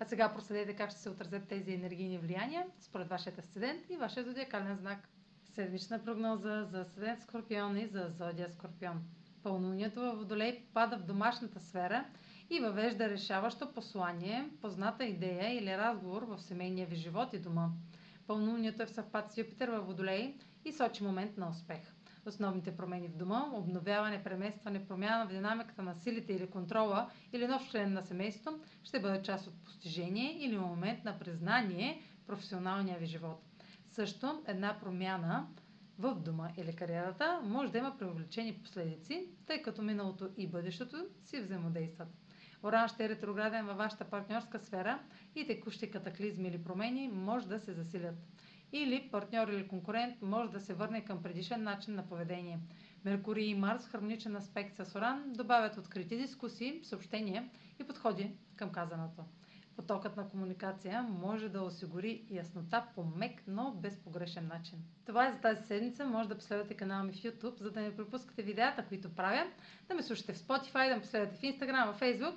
А сега проследете как ще се отразят тези енергийни влияния според вашия асцендент и вашия зодиакален знак. Седмична прогноза за асцендент Скорпион и за зодия Скорпион. Пълнолунието във Водолей пада в домашната сфера и въвежда решаващо послание, позната идея или разговор в семейния ви живот и дома. Пълнолунието е в съвпад с Юпитер във Водолей и сочи момент на успех основните промени в дома, обновяване, преместване, промяна в динамиката на силите или контрола или нов член на семейството ще бъде част от постижение или момент на признание в професионалния ви живот. Също една промяна в дома или кариерата може да има преувеличени последици, тъй като миналото и бъдещето си взаимодействат. Оран ще е ретрограден във вашата партньорска сфера и текущи катаклизми или промени може да се засилят или партньор или конкурент може да се върне към предишен начин на поведение. Меркурий и Марс, хармоничен аспект с Оран, добавят открити дискусии, съобщения и подходи към казаното. Потокът на комуникация може да осигури яснота по мек, но без погрешен начин. Това е за тази седмица. Може да последвате канала ми в YouTube, за да не пропускате видеята, които правя, да ме слушате в Spotify, да ме последвате в Instagram, в Facebook,